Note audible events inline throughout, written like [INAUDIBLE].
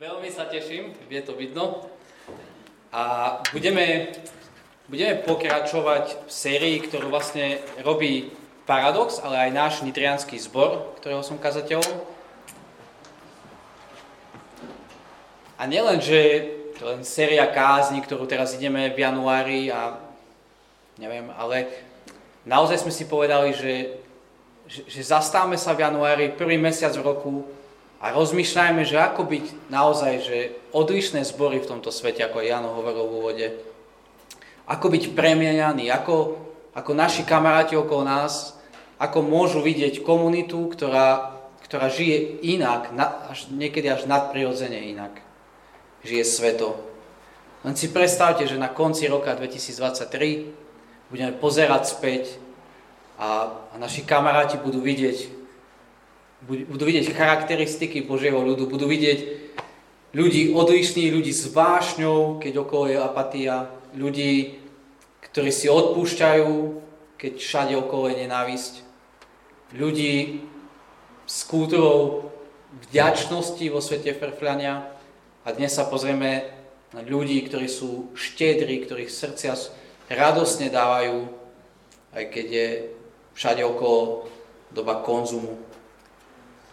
Veľmi sa teším, je to vidno. A budeme, budeme pokračovať v sérii, ktorú vlastne robí Paradox, ale aj náš nitrianský zbor, ktorého som kazateľom. A nielen, že to len séria kázni, ktorú teraz ideme v januári a neviem, ale naozaj sme si povedali, že, že, že zastávame sa v januári, prvý mesiac v roku a rozmýšľajme, že ako byť naozaj že odlišné zbory v tomto svete, ako Jano hovoril v úvode. Ako byť premieňaní, ako, ako naši kamaráti okolo nás, ako môžu vidieť komunitu, ktorá, ktorá žije inak, až, niekedy až nadprirodzene inak. Žije sveto. Len si predstavte, že na konci roka 2023 budeme pozerať späť a, a naši kamaráti budú vidieť budú vidieť charakteristiky Božieho ľudu, budú vidieť ľudí odlišných, ľudí s vášňou, keď okolo je apatia, ľudí, ktorí si odpúšťajú, keď všade okolo je nenávisť, ľudí s kultúrou vďačnosti vo svete frfľania a dnes sa pozrieme na ľudí, ktorí sú štedrí, ktorých srdcia radosne dávajú, aj keď je všade okolo doba konzumu.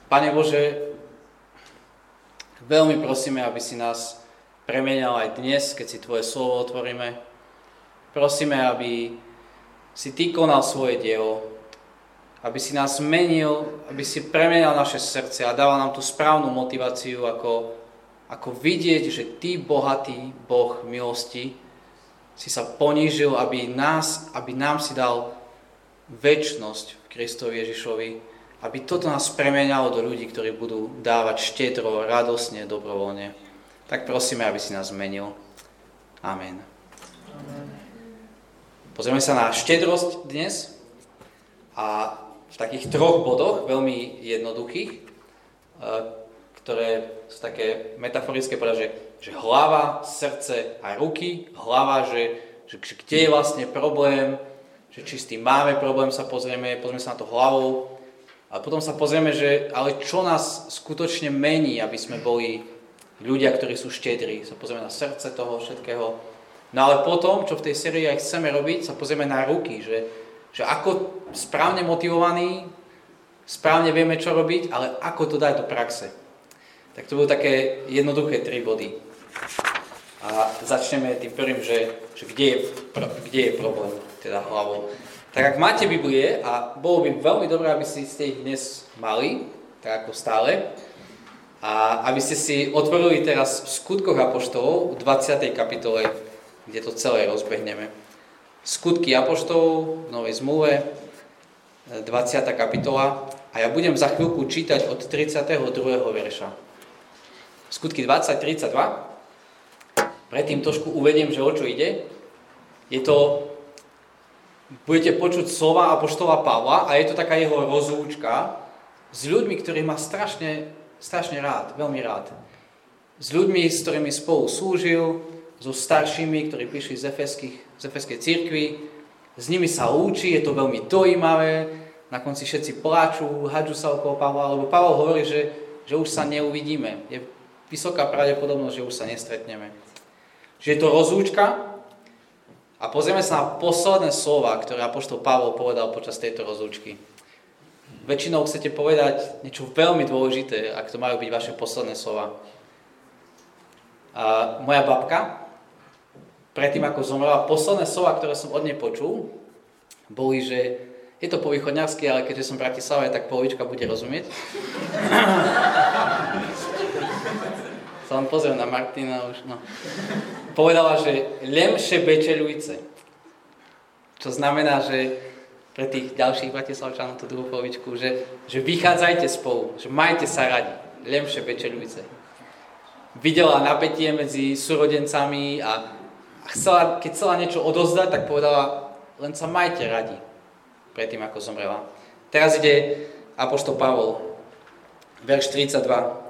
Pane Bože, veľmi prosíme, aby si nás premenial aj dnes, keď si Tvoje slovo otvoríme. Prosíme, aby si Ty konal svoje dielo, aby si nás menil, aby si premenal naše srdce a dával nám tú správnu motiváciu, ako, ako vidieť, že Ty, bohatý Boh milosti, si sa ponížil, aby, nás, aby nám si dal väčnosť v Kristovi Ježišovi, aby toto nás premenalo do ľudí, ktorí budú dávať štedro, radosne, dobrovoľne. Tak prosíme, aby si nás zmenil. Amen. Pozrieme sa na štedrosť dnes a v takých troch bodoch, veľmi jednoduchých, e, ktoré sú také metaforické, povedať, že, že hlava, srdce a ruky. Hlava, že, že, že kde je vlastne problém, že či s tým máme problém, sa pozrieme, pozrieme sa na to hlavou, a potom sa pozrieme, že ale čo nás skutočne mení, aby sme boli ľudia, ktorí sú štedrí. Sa pozrieme na srdce toho všetkého. No ale potom, čo v tej sérii aj chceme robiť, sa pozrieme na ruky, že, že ako správne motivovaní, správne vieme, čo robiť, ale ako to dať do praxe. Tak to budú také jednoduché tri body. A začneme tým prvým, že, že kde, je, kde je problém, teda hlavou. Tak ak máte Biblie, a bolo by veľmi dobré, aby si ste ich dnes mali, tak ako stále, a aby ste si otvorili teraz v skutkoch Apoštolov v 20. kapitole, kde to celé rozbehneme. Skutky Apoštolov v Novej zmluve, 20. kapitola, a ja budem za chvíľku čítať od 32. verša. Skutky 20.32. Predtým trošku uvediem, že o čo ide. Je to budete počuť slova Apoštola Pavla a je to taká jeho rozlúčka s ľuďmi, ktorých má strašne, strašne rád, veľmi rád. S ľuďmi, s ktorými spolu slúžil, so staršími, ktorí prišli z, efeských, z efeskej církvy. S nimi sa učí, je to veľmi dojímavé, na konci všetci pláču, hadžu sa okolo Pavla, lebo Pavel hovorí, že, že už sa neuvidíme. Je vysoká pravdepodobnosť, že už sa nestretneme. Že je to rozlúčka, a pozrieme sa na posledné slova, ktoré Apoštol Pavol povedal počas tejto rozlúčky. Väčšinou chcete povedať niečo veľmi dôležité, ak to majú byť vaše posledné slova. A moja babka, predtým ako zomrela, posledné slova, ktoré som od nej počul, boli, že je to po východňarsky, ale keďže som v Bratislave, tak polovička bude rozumieť. Sa len pozriem na Martina už, no povedala, že lemše bečelujce. Čo znamená, že pre tých ďalších bratislavčanov tú druhú polovičku, že, že vychádzajte spolu, že majte sa radi. Lemše bečelujce. Videla napätie medzi súrodencami a chcela, keď chcela niečo odozdať, tak povedala, len sa majte radi predtým, ako zomrela. Teraz ide Apoštol Pavol, verš 32.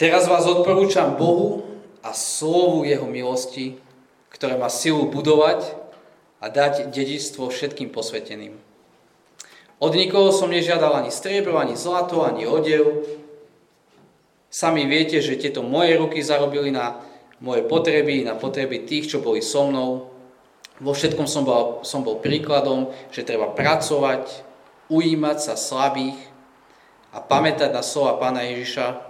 Teraz vás odporúčam Bohu a slovu Jeho milosti, ktoré má silu budovať a dať dedičstvo všetkým posveteným. Od nikoho som nežiadal ani striebro, ani zlato, ani odev, Sami viete, že tieto moje ruky zarobili na moje potreby, na potreby tých, čo boli so mnou. Vo všetkom som bol, som bol príkladom, že treba pracovať, ujímať sa slabých a pamätať na slova pána Ježiša.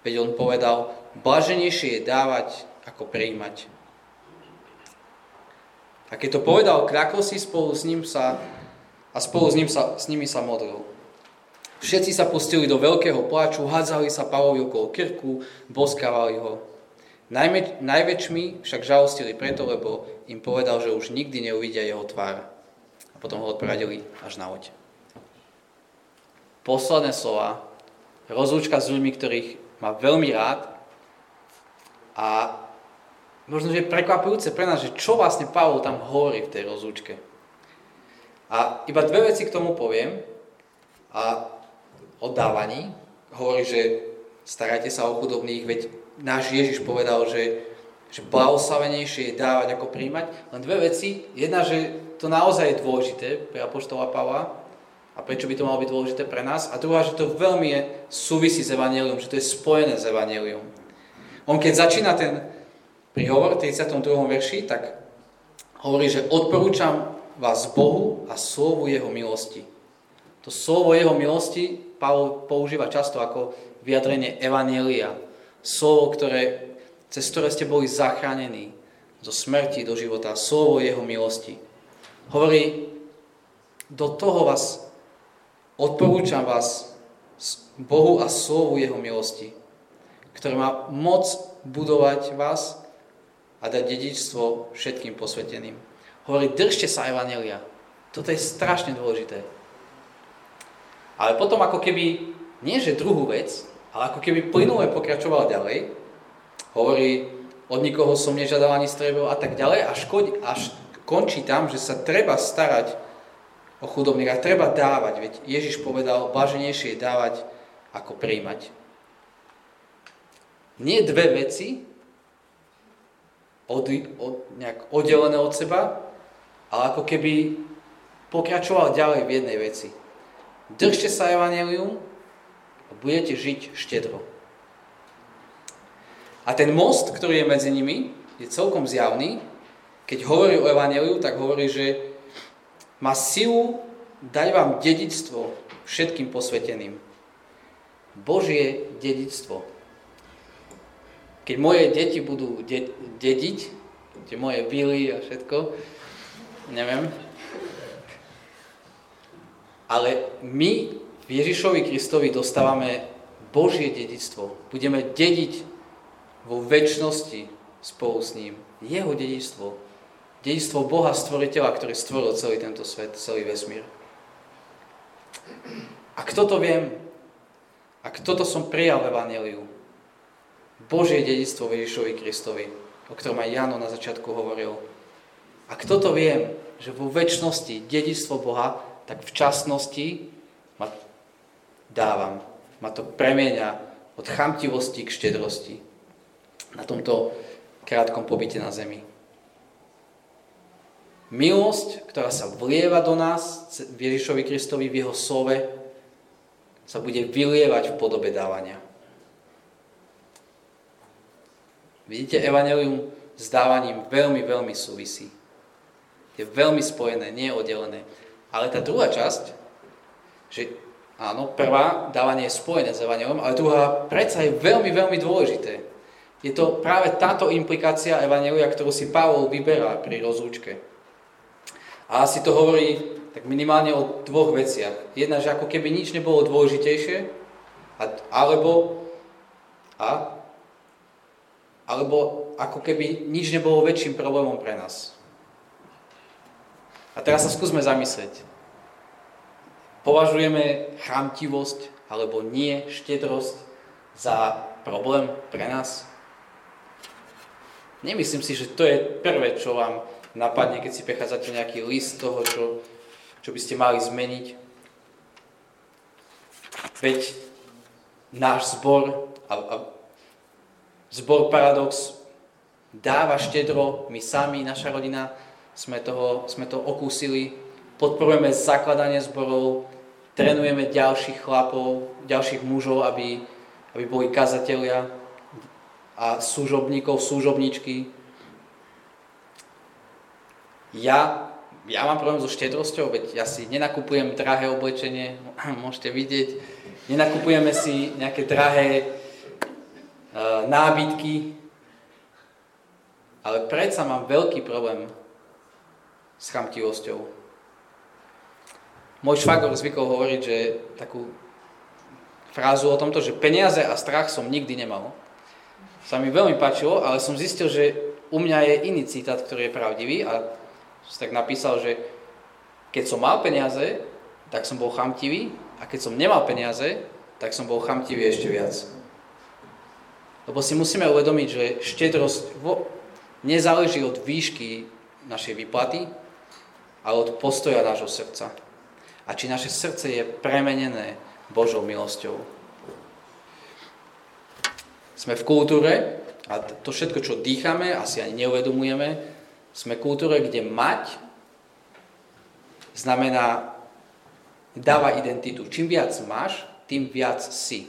Veď on povedal, blaženejšie je dávať, ako prijímať. A keď to povedal, kľakol si spolu s ním sa a spolu s, ním sa, s nimi sa modlil. Všetci sa pustili do veľkého pláču, hádzali sa Pavlovi okolo krku, boskávali ho. Najme, najväčšmi však žalostili preto, lebo im povedal, že už nikdy neuvidia jeho tvár. A potom ho odpradili až na loď. Posledné slova, rozlúčka s ľuďmi, ktorých má veľmi rád a možno, že je prekvapujúce pre nás, že čo vlastne Pavol tam hovorí v tej rozlúčke. A iba dve veci k tomu poviem. A o dávaní. Hovorí, že starajte sa o chudobných, veď náš Ježiš povedal, že, že blahoslavenejšie je dávať ako príjmať. Len dve veci. Jedna, že to naozaj je dôležité pre Apoštola Pavla a prečo by to malo byť dôležité pre nás. A druhá, že to veľmi je súvisí s Evangelium, že to je spojené s Evangelium. On keď začína ten príhovor v 32. verši, tak hovorí, že odporúčam vás Bohu a slovu Jeho milosti. To slovo Jeho milosti Pavol používa často ako vyjadrenie Evanielia. Slovo, ktoré, cez ktoré ste boli zachránení zo smrti do života. Slovo Jeho milosti. Hovorí, do toho vás odporúčam vás Bohu a slovu Jeho milosti, ktoré má moc budovať vás a dať dedičstvo všetkým posveteným. Hovorí, držte sa Evanelia. Toto je strašne dôležité. Ale potom ako keby, nie že druhú vec, ale ako keby plynule pokračoval ďalej, hovorí, od nikoho som nežiadal ani strebel a tak ďalej, až, až končí tam, že sa treba starať o chudobných a treba dávať, veď Ježiš povedal, blaženejšie je dávať, ako príjmať. Nie dve veci, od, od, nejak oddelené od seba, ale ako keby pokračoval ďalej v jednej veci. Držte sa Evangelium a budete žiť štedro. A ten most, ktorý je medzi nimi, je celkom zjavný. Keď hovorí o Evangeliu, tak hovorí, že má silu dať vám dedictvo všetkým posveteným. Božie dedictvo. Keď moje deti budú de- dediť, tie moje vily a všetko, neviem, ale my v Ježišovi Kristovi dostávame Božie dedictvo. Budeme dediť vo väčšnosti spolu s ním. Jeho dedictvo. Dedictvo Boha stvoriteľa, ktorý stvoril celý tento svet, celý vesmír. A kto to viem? A kto to som prijal v Evangeliu? Božie dedictvo Ježišovi Kristovi, o ktorom aj Jano na začiatku hovoril. A kto to viem, že vo väčšnosti dedictvo Boha tak v časnosti ma dávam. Ma to premieňa od chamtivosti k štedrosti na tomto krátkom pobyte na zemi. Milosť, ktorá sa vlieva do nás v Ježišovi Kristovi, v jeho slove, sa bude vylievať v podobe dávania. Vidíte, evanelium s dávaním veľmi, veľmi súvisí. Je veľmi spojené, nie oddelené. Ale tá druhá časť, že áno, prvá, dávanie je spojené s evangeliom, ale druhá predsa je veľmi, veľmi dôležité. Je to práve táto implikácia evangelia, ktorú si Pavol vyberá pri rozlúčke. A asi to hovorí tak minimálne o dvoch veciach. Jedna, že ako keby nič nebolo dôležitejšie, alebo, a, alebo ako keby nič nebolo väčším problémom pre nás. A teraz sa skúsme zamyslieť. Považujeme chamtivosť alebo nie štedrosť za problém pre nás? Nemyslím si, že to je prvé, čo vám napadne, keď si prechádzate nejaký list toho, čo, čo by ste mali zmeniť. Veď náš zbor a, a zbor Paradox dáva štedro, my sami, naša rodina, sme, toho, sme to okúsili, podporujeme zakladanie zborov, trénujeme ďalších chlapov, ďalších mužov, aby, aby boli kazatelia a súžobníkov, súžobničky. Ja, ja mám problém so štedrosťou, veď ja si nenakupujem drahé oblečenie, [LAUGHS] môžete vidieť, nenakupujeme si nejaké drahé uh, nábytky, ale predsa mám veľký problém s chamtivosťou. Môj švagor zvykol hovoriť, že takú frázu o tomto, že peniaze a strach som nikdy nemal. Sa mi veľmi páčilo, ale som zistil, že u mňa je iný citát, ktorý je pravdivý a som tak napísal, že keď som mal peniaze, tak som bol chamtivý a keď som nemal peniaze, tak som bol chamtivý ešte viac. Lebo si musíme uvedomiť, že štedrosť nezáleží od výšky našej výplaty, ale od postoja nášho srdca a či naše srdce je premenené Božou milosťou. Sme v kultúre, a to všetko, čo dýchame, asi ani neuvedomujeme, sme kultúre, kde mať znamená dáva identitu. Čím viac máš, tým viac si.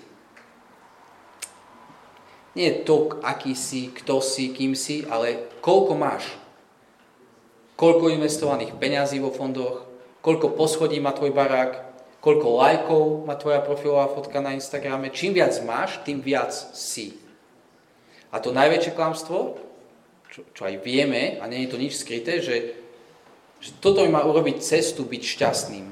Nie je to, aký si, kto si, kým si, ale koľko máš. Koľko investovaných peňazí vo fondoch, koľko poschodí má tvoj barák, koľko lajkov má tvoja profilová fotka na Instagrame. Čím viac máš, tým viac si. A to najväčšie klamstvo, čo, čo aj vieme, a nie je to nič skryté, že, že toto má urobiť cestu byť šťastným.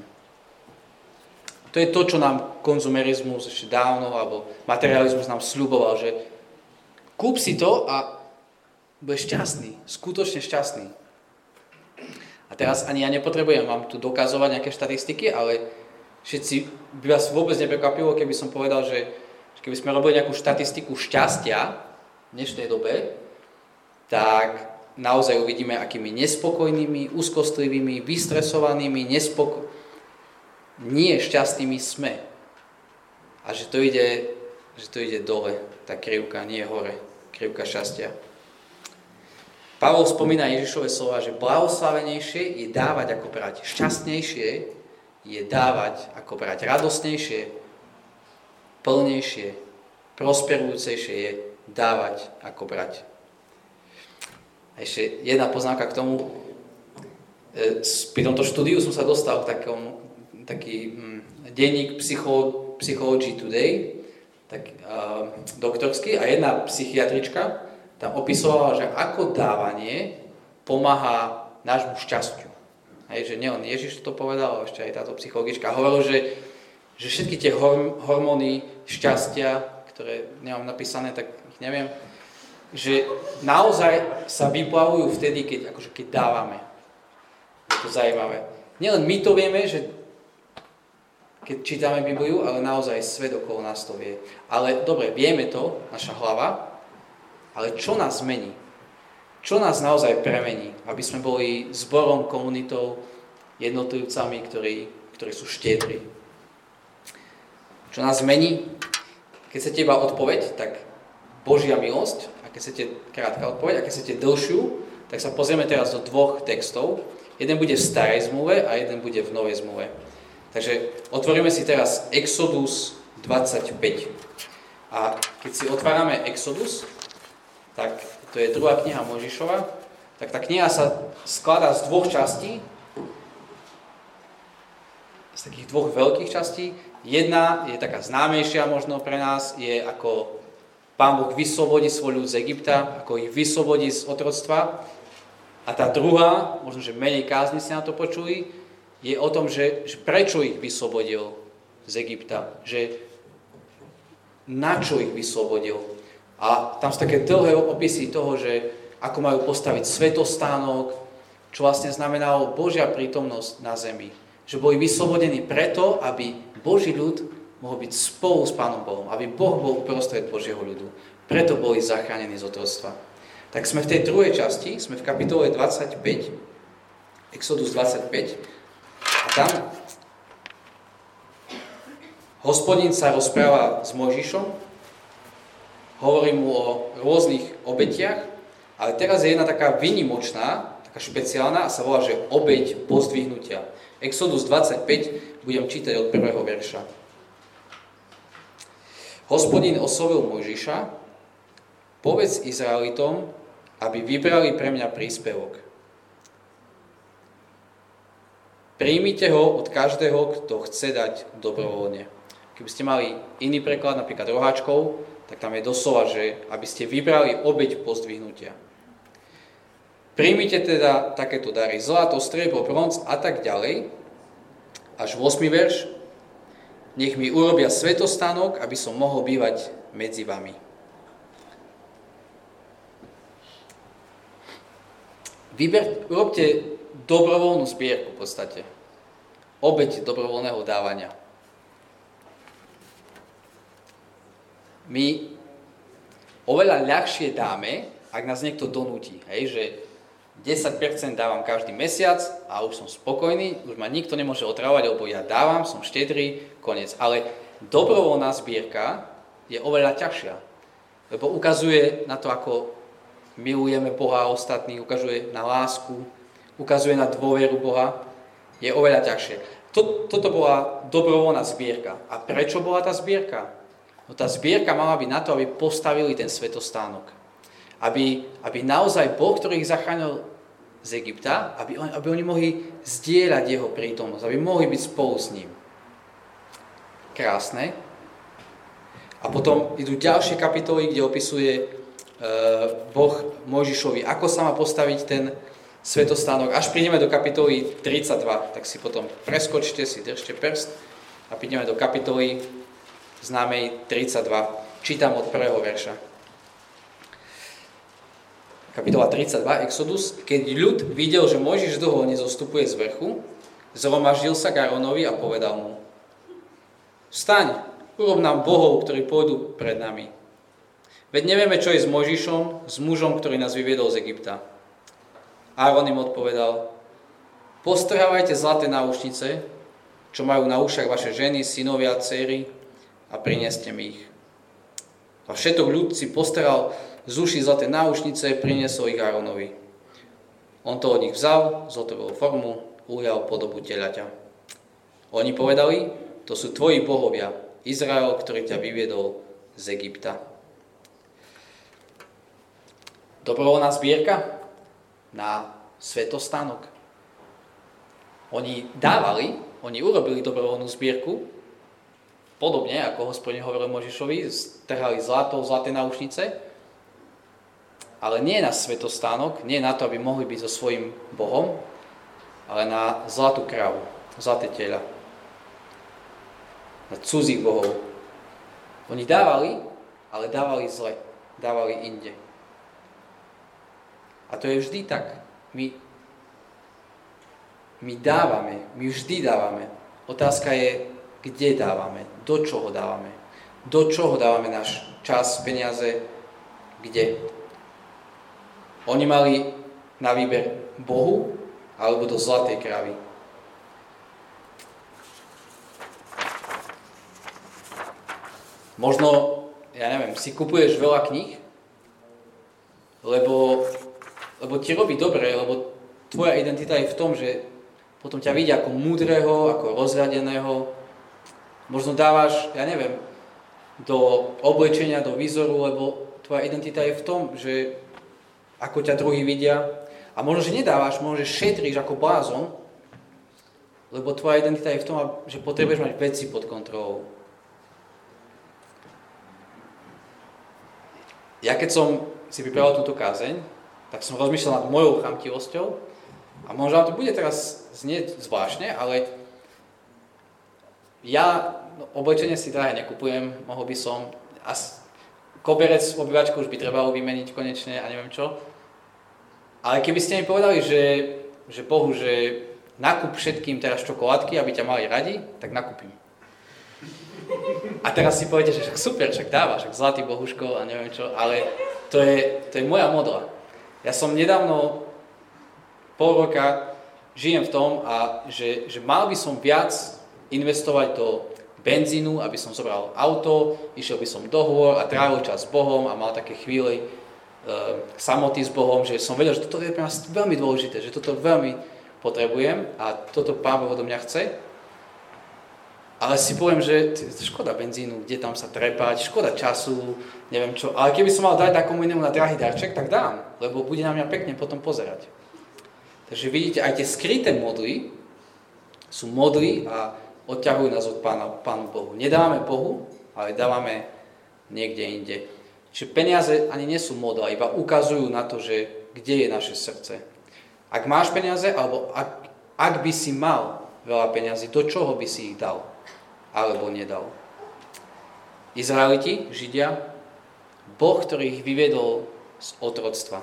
To je to, čo nám konzumerizmus ešte dávno, alebo materializmus nám sľuboval, že kúp si to a budeš šťastný, skutočne šťastný. A teraz ani ja nepotrebujem vám tu dokazovať nejaké štatistiky, ale všetci by vás vôbec neprekvapilo, keby som povedal, že keby sme robili nejakú štatistiku šťastia v dnešnej dobe, tak naozaj uvidíme, akými nespokojnými, úzkostlivými, vystresovanými, nespoko... nie šťastnými sme. A že to ide, že to ide dole, tá krivka, nie hore, krivka šťastia. Pavol spomína Ježišové slova, že blahoslavenejšie je dávať ako brať. Šťastnejšie je dávať ako brať. Radostnejšie, plnejšie, prosperujúcejšie je dávať ako brať. Ešte jedna poznámka k tomu. E, pri tomto štúdiu som sa dostal k takom, taký hm, denník Psycho, Psychology Today, tak, uh, doktorský, a jedna psychiatrička tam opisovala, že ako dávanie pomáha nášmu šťastiu. Hej, že nielen Ježiš to povedal, ale ešte aj táto psychologička hovorila, že, že všetky tie hormóny šťastia, ktoré nemám napísané, tak ich neviem, že naozaj sa vyplavujú vtedy, keď, akože keď dávame. Je to zaujímavé. Nielen my to vieme, že keď čítame Bibliu, ale naozaj svet okolo nás to vie. Ale dobre, vieme to, naša hlava, ale čo nás zmení? Čo nás naozaj premení? Aby sme boli zborom, komunitou, jednotlivcami, ktorí, ktorí sú štiedri. Čo nás zmení? Keď chcete iba odpoveď, tak Božia milosť, a keď chcete krátka odpoveď, a keď chcete dlhšiu, tak sa pozrieme teraz do dvoch textov. Jeden bude v starej zmluve a jeden bude v novej zmluve. Takže otvoríme si teraz Exodus 25. A keď si otvárame Exodus, tak to je druhá kniha Možišova, tak tá kniha sa skladá z dvoch častí, z takých dvoch veľkých častí. Jedna je taká známejšia možno pre nás, je ako Pán Boh vyslobodí svoj ľud z Egypta, ako ich vyslobodí z otroctva. A tá druhá, možno, že menej kázni si na to počuli, je o tom, že, že prečo ich vyslobodil z Egypta, že na čo ich vyslobodil. A tam sú také dlhé opisy toho, že ako majú postaviť svetostánok, čo vlastne znamenalo Božia prítomnosť na zemi. Že boli vyslobodení preto, aby Boží ľud mohol byť spolu s Pánom Bohom, aby Boh bol uprostred Božieho ľudu. Preto boli zachránení z otroctva. Tak sme v tej druhej časti, sme v kapitole 25, Exodus 25, a tam hospodin sa rozpráva s Mojžišom hovorí mu o rôznych obetiach, ale teraz je jedna taká vynimočná, taká špeciálna a sa volá, že obeť pozdvihnutia. Exodus 25 budem čítať od prvého verša. Hospodin oslovil Mojžiša, povedz Izraelitom, aby vybrali pre mňa príspevok. Príjmite ho od každého, kto chce dať dobrovoľne. Keby ste mali iný preklad, napríklad roháčkov, tak tam je doslova, že aby ste vybrali obeď pozdvihnutia. Príjmite teda takéto dary, zlato, striebro, bronz a tak ďalej, až 8. verš, nech mi urobia svetostánok, aby som mohol bývať medzi vami. Vyber, urobte dobrovoľnú zbierku v podstate. Obeď dobrovoľného dávania. My oveľa ľahšie dáme, ak nás niekto donúti. Hej, že 10% dávam každý mesiac a už som spokojný, už ma nikto nemôže otravovať, lebo ja dávam, som štedrý, koniec. Ale dobrovoľná zbierka je oveľa ťažšia, lebo ukazuje na to, ako milujeme Boha a ostatných, ukazuje na lásku, ukazuje na dôveru Boha, je oveľa ťažšie. Toto bola dobrovoľná zbierka. A prečo bola tá zbierka? No tá zbierka mala byť na to, aby postavili ten svetostánok aby, aby naozaj Boh, ktorý ich zachránil z Egypta, aby, on, aby oni mohli zdieľať jeho prítomnosť, aby mohli byť spolu s ním. Krásne. A potom idú ďalšie kapitoly, kde opisuje e, Boh Mojžišovi, ako sa má postaviť ten svetostánok. Až prídeme do kapitoly 32, tak si potom preskočte si, držte prst a prídeme do kapitoly známej 32. Čítam od prvého verša kapitola 32, Exodus, keď ľud videl, že Mojžiš dlho nezostupuje z vrchu, zhromaždil sa k a povedal mu, vstaň, urob nám bohov, ktorí pôjdu pred nami. Veď nevieme, čo je s Mojžišom, s mužom, ktorý nás vyviedol z Egypta. Áron im odpovedal, postrhávajte zlaté náušnice, čo majú na ušach vaše ženy, synovia, dcery a prineste mi ich. A všetok ľud si postaral z uší zlaté náušnice, priniesol ich Áronovi. On to od nich vzal, zotoval formu, ujal podobu telaťa. Oni povedali, to sú tvoji bohovia, Izrael, ktorý ťa vyviedol z Egypta. Dobrovoľná zbierka na svetostánok. Oni dávali, oni urobili dobrovoľnú zbierku, podobne ako hospodine hovoril Možišovi, strhali zlato, zlaté náušnice, ale nie na svetostánok, nie na to, aby mohli byť so svojím Bohom, ale na zlatú krávu, zlaté tela. Na cudzích bohov. Oni dávali, ale dávali zle. Dávali inde. A to je vždy tak. My, my dávame, my vždy dávame. Otázka je, kde dávame, do čoho dávame. Do čoho dávame náš čas, peniaze, kde. Oni mali na výber Bohu alebo do zlatej kravy. Možno, ja neviem, si kupuješ veľa kníh, lebo, lebo ti robí dobre, lebo tvoja identita je v tom, že potom ťa vidia ako múdreho, ako rozradeného. Možno dávaš, ja neviem, do oblečenia, do výzoru, lebo tvoja identita je v tom, že ako ťa druhí vidia. A možno, že nedávaš, možno, že šetríš ako blázon, lebo tvoja identita je v tom, že potrebuješ mať veci pod kontrolou. Ja keď som si pripravil túto kázeň, tak som rozmýšľal nad mojou chamtivosťou a možno vám to bude teraz znieť zvláštne, ale ja no, oblečenie si drahé nekupujem, mohol by som, a koberec obývačku už by trebalo vymeniť konečne a neviem čo. Ale keby ste mi povedali, že, že Bohu, že nakup všetkým teraz čokoládky, aby ťa mali radi, tak nakúpim. A teraz si poviete, že však super, však dáva, však zlatý bohuško a neviem čo, ale to je, to je moja modla. Ja som nedávno pol roka žijem v tom, a že, že mal by som viac investovať do benzínu, aby som zobral auto, išiel by som do hôr a trávil čas s Bohom a mal také chvíle, samoty s Bohom, že som vedel, že toto je pre nás veľmi dôležité, že toto veľmi potrebujem a toto Pán Boh do mňa chce. ale si poviem, že škoda benzínu, kde tam sa trepať, škoda času, neviem čo. Ale keby som mal dať takomu inému na drahý darček, tak dám, lebo bude na mňa pekne potom pozerať. Takže vidíte, aj tie skryté modly sú modly a odťahujú nás od Pána, Pánu Bohu. Nedávame Bohu, ale dávame niekde inde. Čiže peniaze ani nie sú modla, iba ukazujú na to, že kde je naše srdce. Ak máš peniaze, alebo ak, ak by si mal veľa peniazy, do čoho by si ich dal? alebo nedal. Izraeliti, Židia, Boh, ktorý ich vyviedol z otroctva.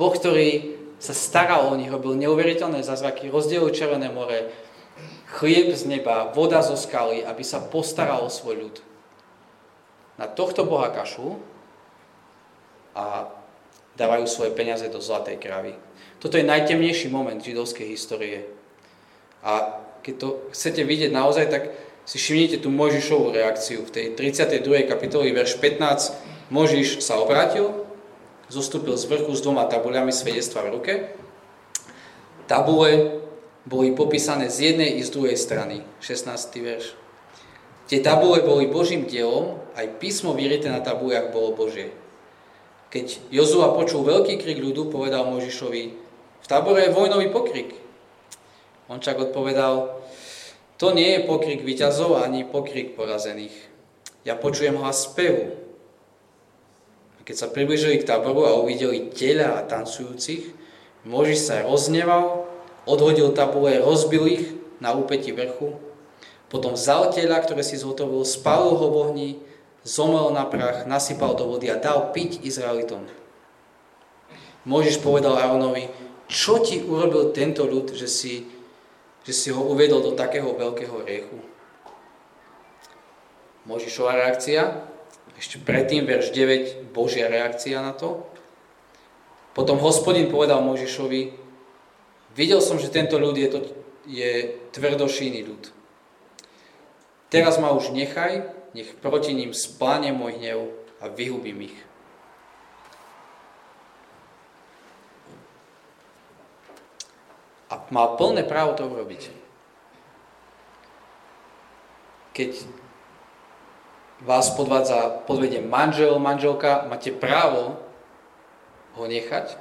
Boh, ktorý sa staral o nich, robil neuveriteľné zázraky, rozdielil Červené more, chlieb z neba, voda zo skaly, aby sa postaral o svoj ľud. Na tohto Boha kašu a dávajú svoje peniaze do zlatej kravy. Toto je najtemnejší moment židovskej histórie. A keď to chcete vidieť naozaj, tak si všimnite tú Mojžišovú reakciu. V tej 32. kapitoli, verš 15, Možiš sa obrátil, zostúpil z vrchu s dvoma tabuľami svedectva v ruke. Tabule boli popísané z jednej i z druhej strany, 16. verš. Tie tabule boli Božím dielom, aj písmo vyrité na tabuliach bolo Božie. Keď Jozua počul veľký krik ľudu, povedal Možišovi, v tábore je vojnový pokrik. On čak odpovedal, to nie je pokrik vyťazov ani pokrik porazených. Ja počujem hlas spevu. A keď sa približili k táboru a uvideli teľa a tancujúcich, Možiš sa rozneval, odhodil tabule, rozbil ich na úpeti vrchu, potom vzal teľa, ktoré si zhotovil, spálil ho v ohni, zomrel na prach, nasypal do vody a dal piť Izraelitom. Možiš povedal Aronovi, čo ti urobil tento ľud, že si že si ho uvedol do takého veľkého riechu. Možišová reakcia, ešte predtým verš 9, Božia reakcia na to. Potom hospodin povedal Možišovi, videl som, že tento ľud je, to, je tvrdošíny ľud. Teraz ma už nechaj, nech proti ním spláne môj hnev a vyhubím ich. A mal plné právo to urobiť. Keď vás podvádza, podvedie manžel, manželka, máte právo ho nechať.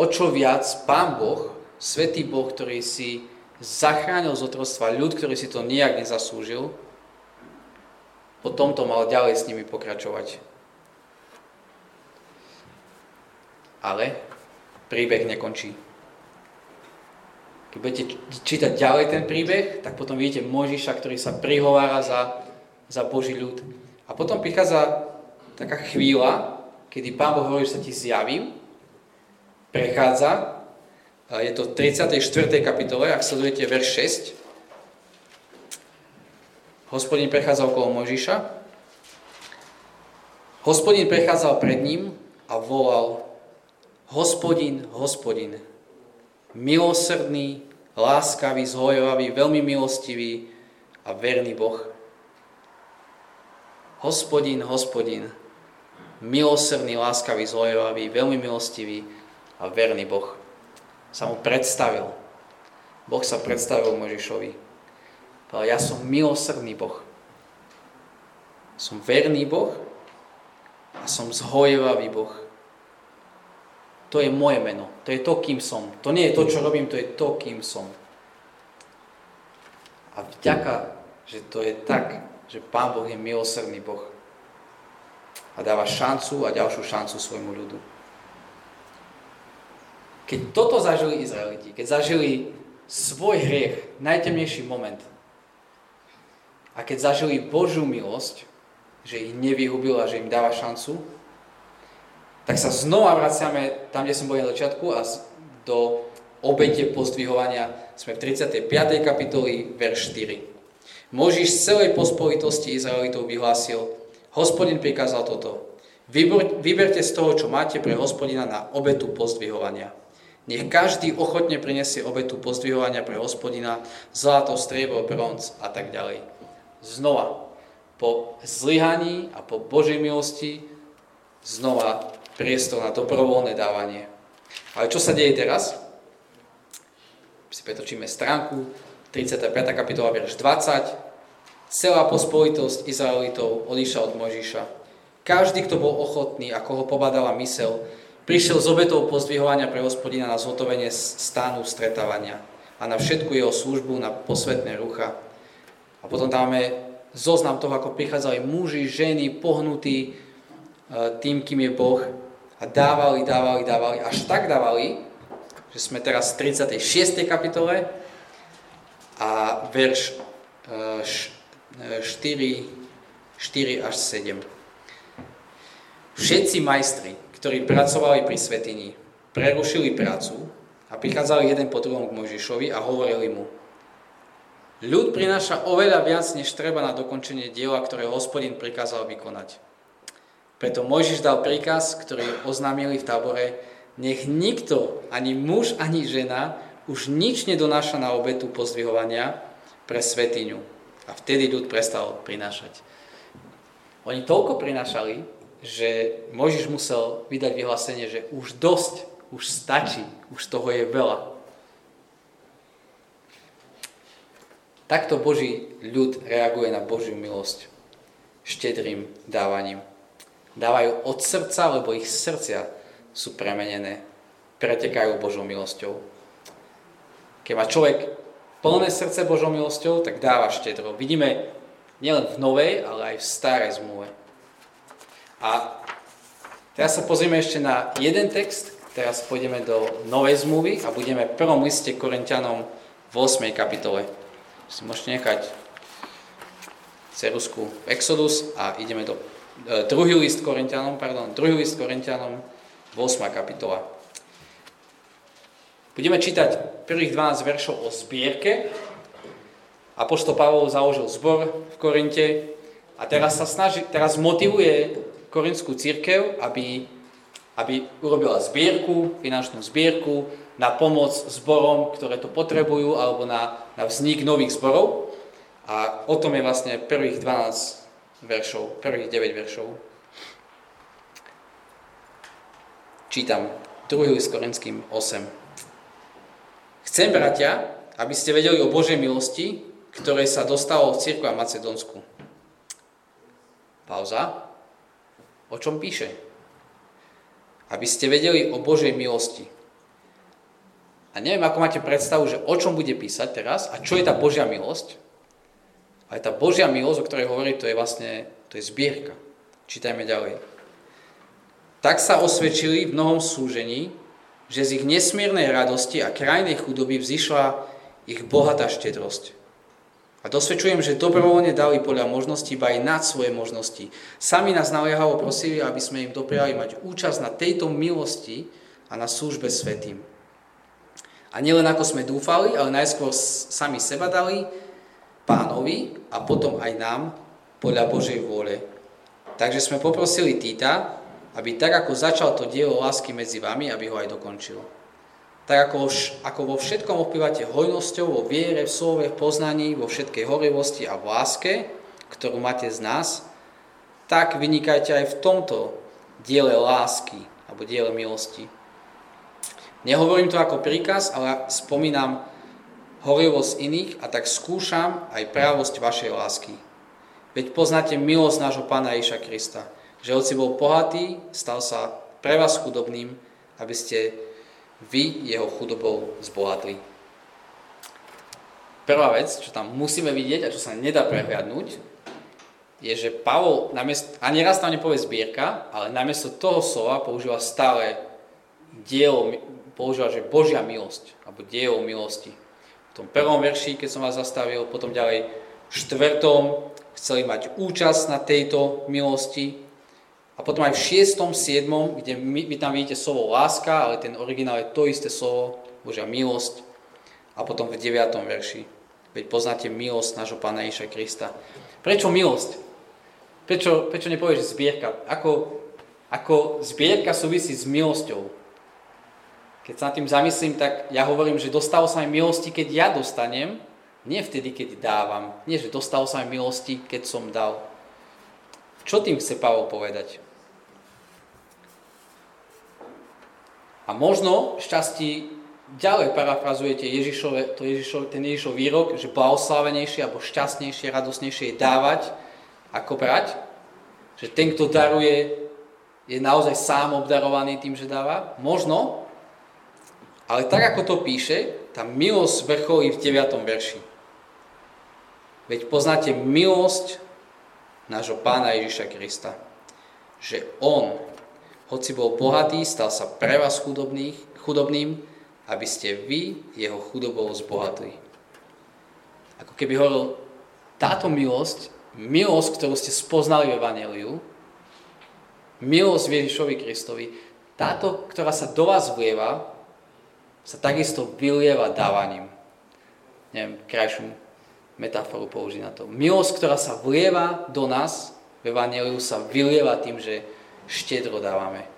O čo viac Pán Boh, Svetý Boh, ktorý si zachránil z otrostva ľud, ktorý si to nijak nezaslúžil, potom to mal ďalej s nimi pokračovať. Ale príbeh nekončí. Keď budete čítať ďalej ten príbeh, tak potom vidíte Možiša, ktorý sa prihovára za, za Boží ľud. A potom prichádza taká chvíľa, kedy Pán Boh hovorí, že sa ti zjavím, prechádza, je to v 34. kapitole, ak sledujete verš 6. Hospodin prechádzal okolo Možiša. Hospodin prechádzal pred ním a volal Hospodin, hospodin, milosrdný, láskavý, zhojovavý, veľmi milostivý a verný Boh. Hospodin, hospodin, milosrdný, láskavý, zhojovavý, veľmi milostivý a verný Boh. Sa mu predstavil. Boh sa predstavil Možišovi. Povedal, ja som milosrdný Boh. Som verný Boh a som zhojovavý Boh. To je moje meno. To je to, kým som. To nie je to, čo robím, to je to, kým som. A vďaka, že to je tak, že Pán Boh je milosrdný Boh. A dáva šancu a ďalšiu šancu svojmu ľudu. Keď toto zažili Izraeliti, keď zažili svoj hriech, najtemnejší moment, a keď zažili Božiu milosť, že ich nevyhubil a že im dáva šancu, tak sa znova vraciame tam, kde som bol na začiatku a do obete pozdvihovania sme v 35. kapitoli, verš 4. Možiš z celej pospolitosti Izraelitov vyhlásil, hospodin prikázal toto. vyberte z toho, čo máte pre hospodina na obetu pozdvihovania. Nech každý ochotne prinesie obetu pozdvihovania pre hospodina, zlato, striebro, bronz a tak ďalej. Znova, po zlyhaní a po Božej milosti, znova priestor na dobrovoľné dávanie. Ale čo sa deje teraz? Si pretočíme stránku, 35. kapitola, verš 20. Celá pospolitosť Izraelitov odišla od Mojžiša. Každý, kto bol ochotný, ako ho pobadala mysel, prišiel z obetou pozdvihovania pre hospodina na zhotovenie stánu stretávania a na všetku jeho službu, na posvetné rucha. A potom máme zoznam toho, ako prichádzali muži, ženy, pohnutí e, tým, kým je Boh a dávali, dávali, dávali, až tak dávali, že sme teraz v 36. kapitole a verš 4, 4 až 7. Všetci majstri, ktorí pracovali pri svetini, prerušili prácu a prichádzali jeden po druhom k Mojžišovi a hovorili mu, ľud prináša oveľa viac, než treba na dokončenie diela, ktoré hospodin prikázal vykonať. Preto Mojžiš dal príkaz, ktorý oznámili v tábore, nech nikto, ani muž, ani žena, už nič nedonáša na obetu pozdvihovania pre svetiňu. A vtedy ľud prestal prinášať. Oni toľko prinášali, že Mojžiš musel vydať vyhlásenie, že už dosť, už stačí, už toho je veľa. Takto Boží ľud reaguje na Božiu milosť štedrým dávaním. Dávajú od srdca, lebo ich srdcia sú premenené, pretekajú Božou milosťou. Keď má človek plné srdce Božou milosťou, tak dáva štedro. Vidíme nielen v novej, ale aj v starej zmluve. A teraz sa pozrieme ešte na jeden text, teraz pôjdeme do Novej zmluvy a budeme v prvom liste Korintianom v 8. kapitole. Si môžete nechať cerusku Exodus a ideme do e, druhý list Korintianom, pardon, druhý list Korintianom, 8. kapitola. Budeme čítať prvých 12 veršov o zbierke. Apoštol Pavol založil zbor v Korinte a teraz sa snaží, teraz motivuje korinskú církev, aby, aby urobila zbierku, finančnú zbierku na pomoc zborom, ktoré to potrebujú, alebo na, na vznik nových zborov. A o tom je vlastne prvých 12 veršov, prvých 9 veršov. Čítam 2. list Korinským 8. Chcem, bratia, aby ste vedeli o Božej milosti, ktorej sa dostalo v církvi a Macedónsku. Pauza. O čom píše? Aby ste vedeli o Božej milosti. A neviem, ako máte predstavu, že o čom bude písať teraz a čo je tá Božia milosť. A tá Božia milosť, o ktorej hovorí, to je vlastne to je zbierka. Čítajme ďalej. Tak sa osvedčili v mnohom súžení, že z ich nesmiernej radosti a krajnej chudoby vzýšla ich bohatá štedrosť. A dosvedčujem, že dobrovoľne dali podľa možností, iba aj nad svoje možnosti. Sami nás naliehavo prosili, aby sme im dopriali mať účasť na tejto milosti a na službe svetým. A nielen ako sme dúfali, ale najskôr sami seba dali pánovi a potom aj nám podľa Božej vôle. Takže sme poprosili Týta, aby tak ako začal to dielo lásky medzi vami, aby ho aj dokončil tak ako, ako vo všetkom opívate hojnosťou, vo viere, v slove, v poznaní, vo všetkej horivosti a v láske, ktorú máte z nás, tak vynikajte aj v tomto diele lásky alebo diele milosti. Nehovorím to ako príkaz, ale spomínam horivosť iných a tak skúšam aj právosť vašej lásky. Veď poznáte milosť nášho Pána Iša Krista, že hoci bol bohatý, stal sa pre vás chudobným, aby ste vy jeho chudobou zbohatli. Prvá vec, čo tam musíme vidieť a čo sa nedá prehľadnúť, je, že Pavol, namiesto, ani raz tam nepovie zbierka, ale namiesto toho slova používa stále dielo, používa, že Božia milosť, alebo dielo milosti. V tom prvom verši, keď som vás zastavil, potom ďalej v štvrtom chceli mať účasť na tejto milosti, a potom aj v 6., 7., kde my, vy tam vidíte slovo láska, ale ten originál je to isté slovo, Božia milosť. A potom v 9. verši, veď poznáte milosť nášho Pána Ježa Krista. Prečo milosť? Prečo, prečo nepovieš zbierka? Ako, ako zbierka súvisí s milosťou. Keď sa nad tým zamyslím, tak ja hovorím, že dostalo sa mi milosti, keď ja dostanem, nie vtedy, keď dávam. Nie, že dostalo sa mi milosti, keď som dal. Čo tým chce Pavol povedať? A možno šťastí ďalej parafrazujete Ježišove, to Ježišov, ten Ježišov výrok, že blahoslavenejšie alebo šťastnejšie, radosnejšie je dávať ako brať, že ten, kto daruje, je naozaj sám obdarovaný tým, že dáva. Možno, ale tak, ako to píše, tá milosť vrcholí v 9. verši. Veď poznáte milosť nášho pána Ježiša Krista. Že on, hoci bol bohatý, stal sa pre vás chudobným, aby ste vy jeho chudobou zbohatli. Ako keby hovoril, táto milosť, milosť, ktorú ste spoznali v Evangeliu, milosť Ježišovi Kristovi, táto, ktorá sa do vás vlieva, sa takisto vylieva dávaním. Neviem, krajšiu metaforu použiť na to. Milosť, ktorá sa vlieva do nás, v Evangeliu sa vylieva tým, že štedro dávame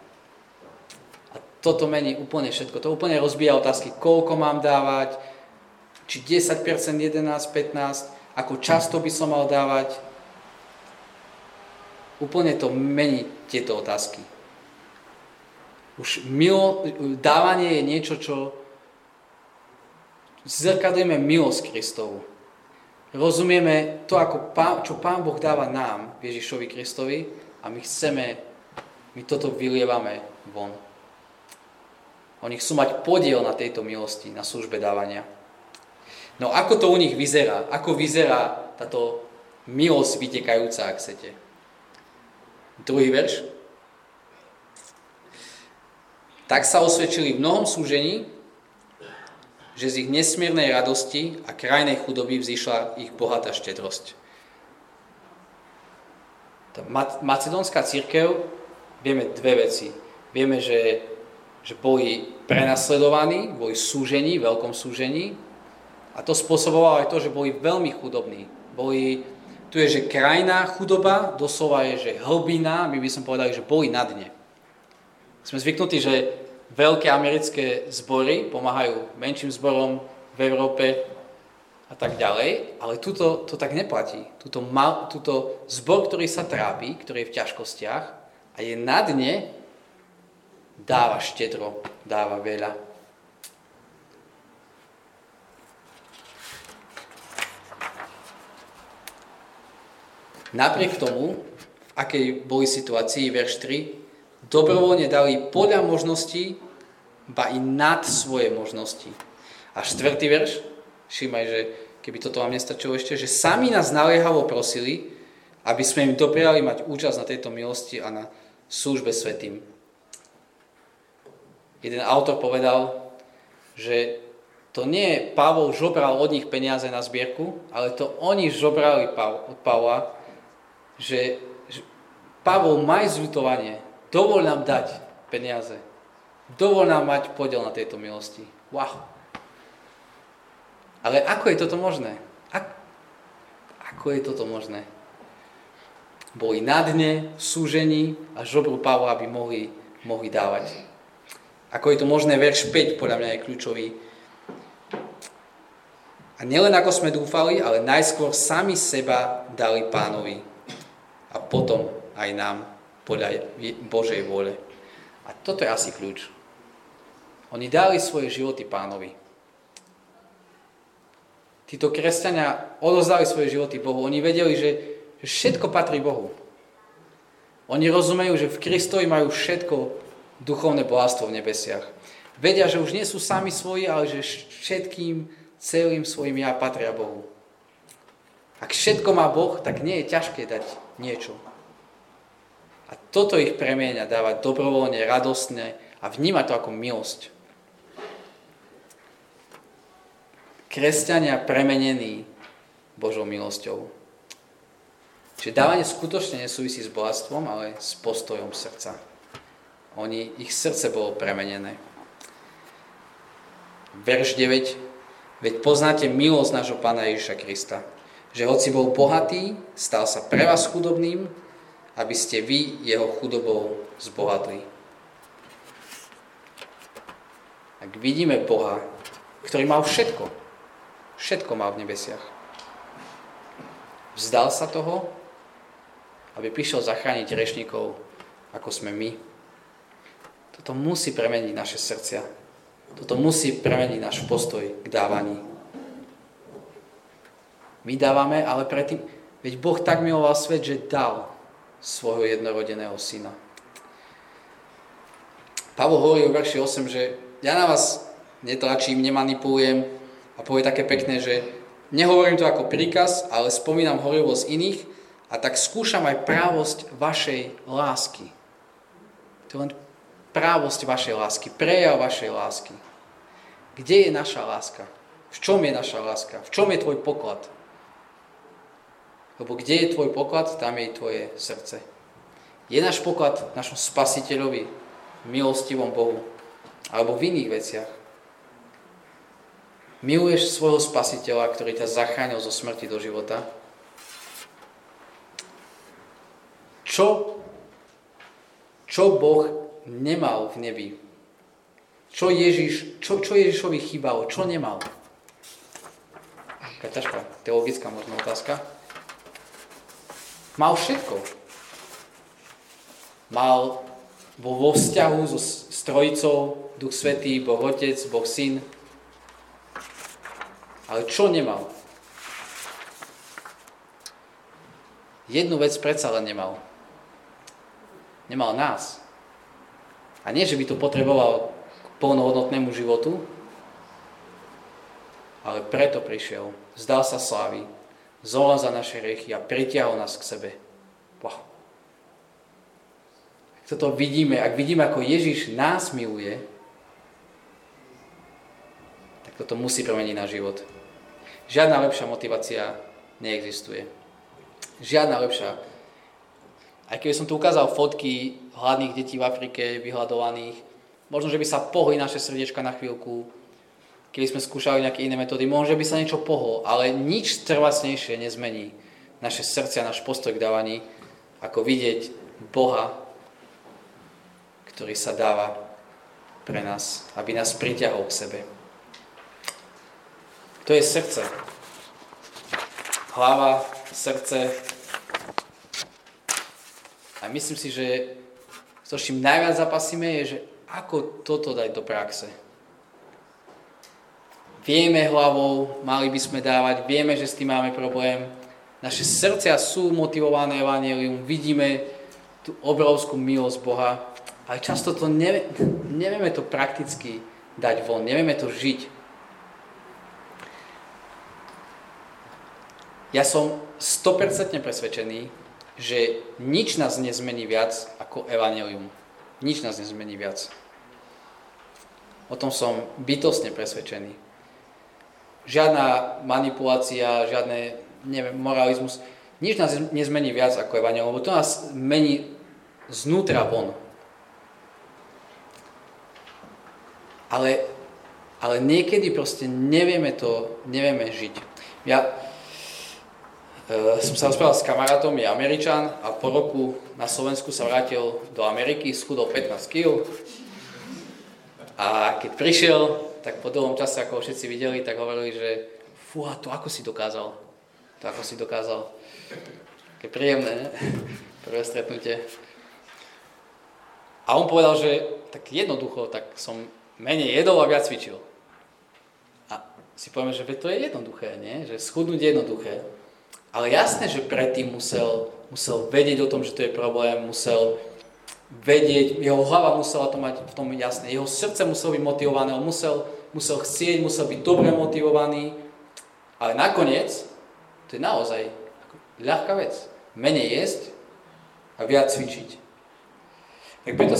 toto mení úplne všetko. To úplne rozbíja otázky, koľko mám dávať, či 10%, 11, 15, ako často by som mal dávať. Úplne to mení tieto otázky. Už milo, dávanie je niečo, čo zrkadlíme milosť Kristovu. Rozumieme to, ako pán, čo Pán Boh dáva nám, Ježišovi Kristovi, a my chceme, my toto vylievame von. Oni chcú mať podiel na tejto milosti, na službe dávania. No ako to u nich vyzerá? Ako vyzerá táto milosť vytekajúca, ak chcete? Druhý verš. Tak sa osvedčili v mnohom súžení, že z ich nesmiernej radosti a krajnej chudoby vzýšla ich bohatá štedrosť. Tá macedónska církev, vieme dve veci. Vieme, že že boli prenasledovaní, boli súžení, veľkom súžení a to spôsobovalo aj to, že boli veľmi chudobní. Boli, tu je, že krajná chudoba, doslova je, že hlbina, my by sme povedali, že boli na dne. Sme zvyknutí, že veľké americké zbory pomáhajú menším zborom v Európe a tak ďalej, ale tuto to tak neplatí. Tuto, mal, tuto zbor, ktorý sa trápi, ktorý je v ťažkostiach a je na dne, dáva štedro, dáva veľa. Napriek tomu, v akej boli situácii, verš 3, dobrovoľne dali podľa možností, ba i nad svoje možnosti. A štvrtý verš, všimaj, že keby toto vám nestačilo ešte, že sami nás naliehavo prosili, aby sme im dopriali mať účasť na tejto milosti a na službe svetým. Jeden autor povedal, že to nie Pavol žobral od nich peniaze na zbierku, ale to oni žobrali od Pavla, že, Pavol, maj zľutovanie, dovol nám dať peniaze, dovol nám mať podiel na tejto milosti. Wow. Ale ako je toto možné? Ak, ako je toto možné? Boli na dne, súžení a žobru Pavla, aby mohli, mohli dávať. Ako je to možné, verš 5 podľa mňa je kľúčový. A nielen ako sme dúfali, ale najskôr sami seba dali pánovi. A potom aj nám podľa Božej vôle. A toto je asi kľúč. Oni dali svoje životy pánovi. Títo kresťania odozdali svoje životy Bohu. Oni vedeli, že, všetko patrí Bohu. Oni rozumejú, že v Kristovi majú všetko duchovné bohatstvo v nebesiach. Vedia, že už nie sú sami svoji, ale že všetkým celým svojim ja patria Bohu. Ak všetko má Boh, tak nie je ťažké dať niečo. Toto ich premieňa, dávať dobrovoľne, radostne a vnímať to ako milosť. Kresťania premenení Božou milosťou. Čiže dávanie skutočne nesúvisí s bohatstvom, ale s postojom srdca. Oni, ich srdce bolo premenené. Verš 9. Veď poznáte milosť nášho Pána Ježiša Krista, že hoci bol bohatý, stal sa pre vás chudobným, aby ste vy jeho chudobou zbohatli. Ak vidíme Boha, ktorý mal všetko, všetko mal v nebesiach, vzdal sa toho, aby prišiel zachrániť rešníkov, ako sme my, toto musí premeniť naše srdcia. Toto musí premeniť náš postoj k dávaní. My dávame, ale predtým, veď Boh tak miloval svet, že dal svojho jednorodeného syna. Pavol hovorí o verši 8, že ja na vás netlačím, nemanipulujem a povie také pekné, že nehovorím to ako príkaz, ale spomínam horivosť iných a tak skúšam aj právosť vašej lásky. To je len právosť vašej lásky, prejav vašej lásky. Kde je naša láska? V čom je naša láska? V čom je tvoj poklad? Lebo kde je tvoj poklad, tam je tvoje srdce. Je náš poklad našom spasiteľovi, milostivom Bohu, alebo v iných veciach. Miluješ svojho spasiteľa, ktorý ťa zachránil zo smrti do života? Čo, čo Boh nemal v nebi? Čo, Ježiš, čo, čo Ježišovi chýbalo? Čo nemal? Ťažká teologická možná otázka. Mal všetko. Mal, bol vo vzťahu so strojicou, Duch Svetý, Boh Otec, Boh Syn. Ale čo nemal? Jednu vec predsa len nemal. Nemal nás. A nie, že by to potreboval k plnohodnotnému životu, ale preto prišiel. Zdal sa slávy, zomrel za naše riechy a pritiahol nás k sebe. Wow. Ak to vidíme, ak vidíme, ako Ježiš nás miluje, tak toto musí premeniť na život. Žiadna lepšia motivácia neexistuje. Žiadna lepšia aj keby som tu ukázal fotky hladných detí v Afrike, vyhľadovaných, možno, že by sa pohli naše srdiečka na chvíľku, keby sme skúšali nejaké iné metódy, možno, že by sa niečo pohlo, ale nič trvacnejšie nezmení naše srdcia, náš postoj k dávaní, ako vidieť Boha, ktorý sa dáva pre nás, aby nás priťahol k sebe. To je srdce. Hlava, srdce, a myslím si, že to, čím najviac zapasíme, je, že ako toto dať do praxe. Vieme hlavou, mali by sme dávať, vieme, že s tým máme problém. Naše srdcia sú motivované evanelium, vidíme tú obrovskú milosť Boha, ale často to nevie, nevieme to prakticky dať von, nevieme to žiť. Ja som 100% presvedčený, že nič nás nezmení viac ako evanelium. Nič nás nezmení viac. O tom som bytostne presvedčený. Žiadna manipulácia, žiadne neviem, moralizmus, nič nás nezmení viac ako evanelium, lebo to nás mení znútra von. Ale, ale niekedy proste nevieme to, nevieme žiť. Ja, Uh, som sa rozprával s kamarátom, je Američan a po roku na Slovensku sa vrátil do Ameriky, schudol 15 kg. A keď prišiel, tak po dlhom čase, ako všetci videli, tak hovorili, že fú, a to ako si dokázal? To ako si dokázal? Také príjemné, ne? [LAUGHS] prvé stretnutie. A on povedal, že tak jednoducho, tak som menej jedol a viac cvičil. A si povieme, že to je jednoduché, nie? Že schudnúť je jednoduché. Ale jasné, že predtým musel, musel vedieť o tom, že to je problém, musel vedieť, jeho hlava musela to mať v tom jasné, jeho srdce muselo byť motivované, on musel, musel chcieť, musel byť dobre motivovaný, ale nakoniec to je naozaj ľahká vec. Menej jesť a viac cvičiť. Tak preto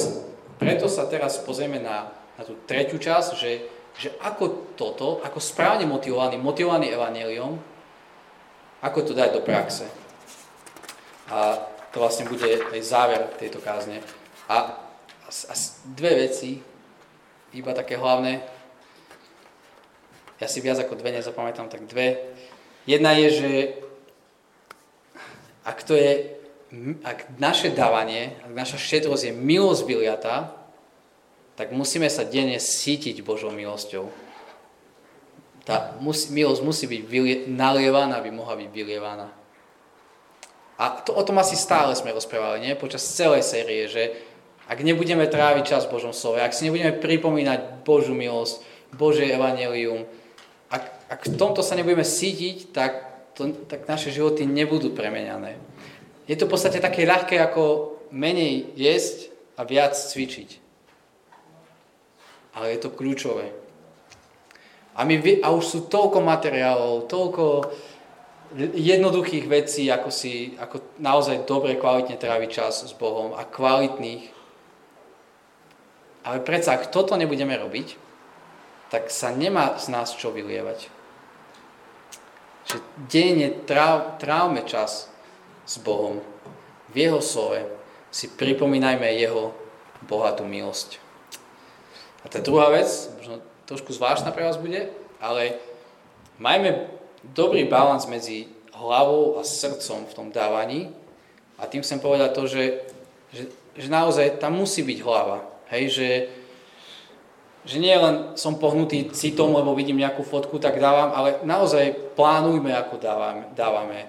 preto sa teraz pozrieme na, na tú tretiu časť, že, že ako toto, ako správne motivovaný, motivovaný evaneliom, ako to dať do praxe? A to vlastne bude aj záver tejto kázne. A, a dve veci, iba také hlavné, ja si viac ako dve nezapamätám, tak dve. Jedna je, že ak to je, ak naše dávanie, ak naša štedrosť je milosť vyliata, tak musíme sa denne sítiť Božou milosťou tá musí, milosť musí byť vylie, nalievaná, aby mohla byť vylievaná. A to, o tom asi stále sme rozprávali, nie? Počas celej série, že ak nebudeme tráviť čas v Božom slove, ak si nebudeme pripomínať Božú milosť, Božie evanelium, ak, v tomto sa nebudeme sítiť, tak, to, tak naše životy nebudú premenané. Je to v podstate také ľahké, ako menej jesť a viac cvičiť. Ale je to kľúčové. A, my, a už sú toľko materiálov, toľko jednoduchých vecí, ako, si, ako naozaj dobre, kvalitne tráviť čas s Bohom a kvalitných. Ale predsa, ak toto nebudeme robiť, tak sa nemá z nás čo vylievať. Že denne tráv, trávme čas s Bohom. V Jeho slove si pripomínajme Jeho bohatú milosť. A tá druhá vec, možno trošku zvláštna pre vás bude, ale majme dobrý balans medzi hlavou a srdcom v tom dávaní. A tým chcem povedať to, že, že, že naozaj tam musí byť hlava. Hej, že, že nie len som pohnutý citom, lebo vidím nejakú fotku, tak dávam, ale naozaj plánujme, ako dávame. dávame.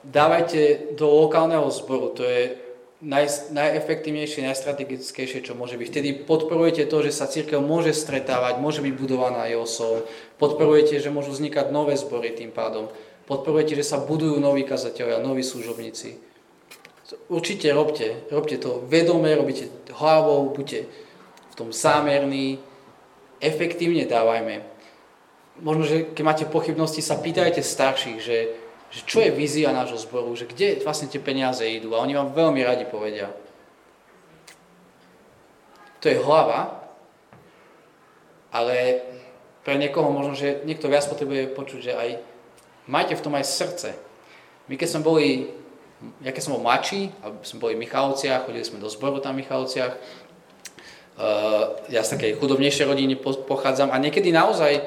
Dávajte do lokálneho zboru, to je naj, najefektívnejšie, najstrategickejšie, čo môže byť. Vtedy podporujete to, že sa církev môže stretávať, môže byť budovaná JOSov, podporujete, že môžu vznikať nové zbory tým pádom, podporujete, že sa budujú noví kazatelia, noví služobníci. Určite robte, robte to vedome, robíte hlavou, buďte tom zámerní, efektívne dávajme. Možno, že keď máte pochybnosti, sa pýtajte starších, že že čo je vízia nášho zboru, že kde vlastne tie peniaze idú a oni vám veľmi radi povedia. To je hlava, ale pre niekoho možno, že niekto viac potrebuje počuť, že aj majte v tom aj srdce. My keď sme boli, ja keď som bol mladší, a sme boli v Michalovciach, chodili sme do zboru tam v Michalovciach, ja z takej chudobnejšej rodiny pochádzam a niekedy naozaj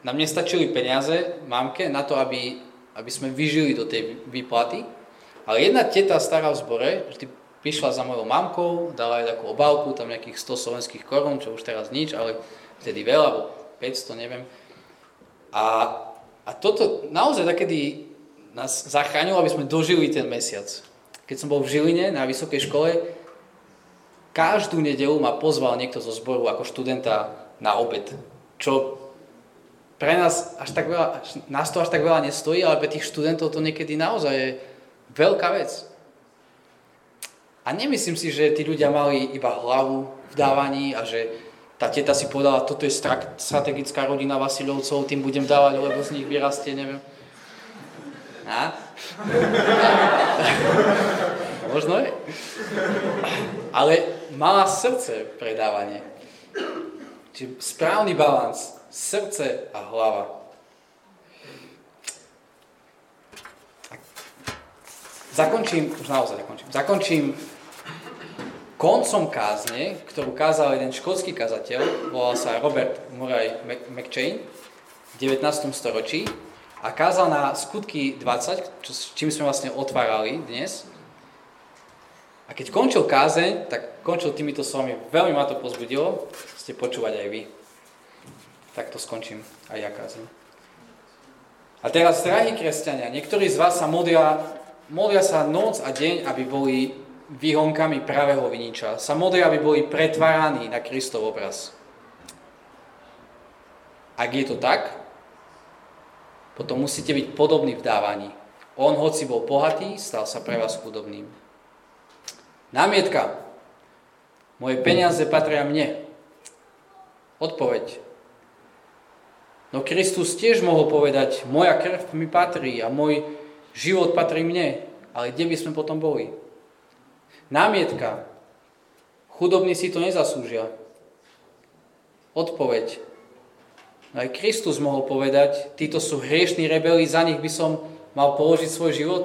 nám nestačili peniaze mamke na to, aby aby sme vyžili do tej výplaty. Ale jedna teta stará v zbore, vždy prišla za mojou mamkou, dala jej takú obálku, tam nejakých 100 slovenských korún, čo už teraz nič, ale vtedy veľa, alebo 500, neviem. A, a toto naozaj takedy nás zachránilo, aby sme dožili ten mesiac. Keď som bol v Žiline na vysokej škole, každú nedelu ma pozval niekto zo zboru ako študenta na obed, čo pre nás až tak veľa, nás to až tak veľa nestojí, ale pre tých študentov to niekedy naozaj je veľká vec. A nemyslím si, že tí ľudia mali iba hlavu v dávaní a že tá teta si povedala, toto je strategická rodina Vasilovcov, tým budem dávať, lebo z nich vyrastie, neviem. A? Možno je. Ale mala srdce pre dávanie. Čiže správny balans srdce a hlava. Zakončím, už naozaj zakončím, zakončím koncom kázne, ktorú kázal jeden školský kazateľ, volal sa Robert Murray McChain v 19. storočí a kázal na skutky 20, čo, čím sme vlastne otvárali dnes. A keď končil kázeň, tak končil týmito slovami, veľmi ma to pozbudilo, ste počúvať aj vy tak to skončím aj ja kázem. A teraz, drahí kresťania, niektorí z vás sa modlia, modlia sa noc a deň, aby boli výhonkami pravého viniča. Sa modlia, aby boli pretváraní na Kristov obraz. Ak je to tak, potom musíte byť podobní v dávaní. On, hoci bol bohatý, stal sa pre vás chudobným. Námietka. Moje peniaze patria mne. Odpoveď. No Kristus tiež mohol povedať, moja krv mi patrí a môj život patrí mne, ale kde by sme potom boli? Námietka. Chudobní si to nezaslúžia. Odpoveď. No aj Kristus mohol povedať, títo sú hriešní rebeli, za nich by som mal položiť svoj život.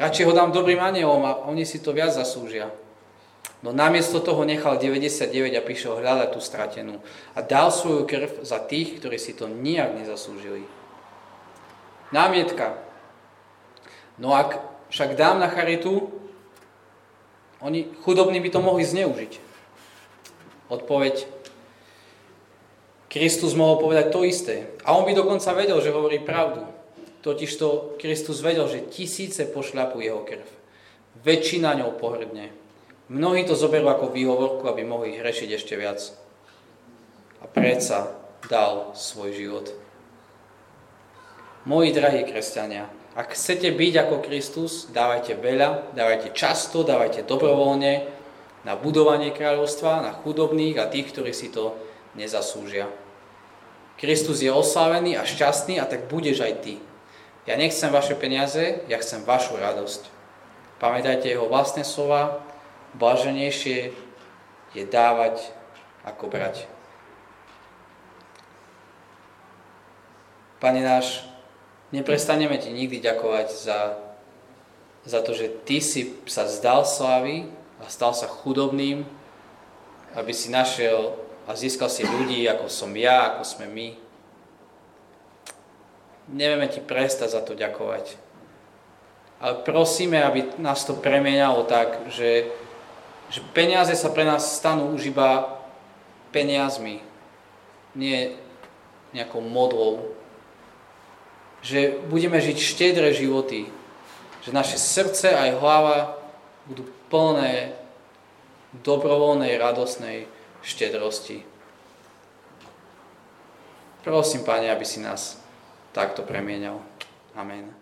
Radšej ho dám dobrým anielom a oni si to viac zaslúžia. No namiesto toho nechal 99 a prišiel hľadať tú stratenú. A dal svoju krv za tých, ktorí si to nijak nezaslúžili. Námietka. No ak však dám na charitu, oni chudobní by to mohli zneužiť. Odpoveď. Kristus mohol povedať to isté. A on by dokonca vedel, že hovorí pravdu. Totižto Kristus vedel, že tisíce pošľapú jeho krv. Väčšina ňou pohrdne Mnohí to zoberú ako výhovorku, aby mohli hrešiť ešte viac. A predsa dal svoj život. Moji drahí kresťania, ak chcete byť ako Kristus, dávajte veľa, dávajte často, dávajte dobrovoľne na budovanie kráľovstva, na chudobných a tých, ktorí si to nezaslúžia. Kristus je oslávený a šťastný a tak budeš aj ty. Ja nechcem vaše peniaze, ja chcem vašu radosť. Pamätajte jeho vlastné slova, blaženejšie je dávať ako brať. Pane náš, neprestaneme Ti nikdy ďakovať za, za to, že Ty si sa zdal slávy a stal sa chudobným, aby si našiel a získal si ľudí, ako som ja, ako sme my. Nevieme Ti prestať za to ďakovať. Ale prosíme, aby nás to premienalo tak, že, že peniaze sa pre nás stanú už iba peniazmi, nie nejakou modlou, že budeme žiť štedré životy, že naše srdce aj hlava budú plné dobrovoľnej, radosnej štedrosti. Prosím, Pane, aby si nás takto premienal. Amen.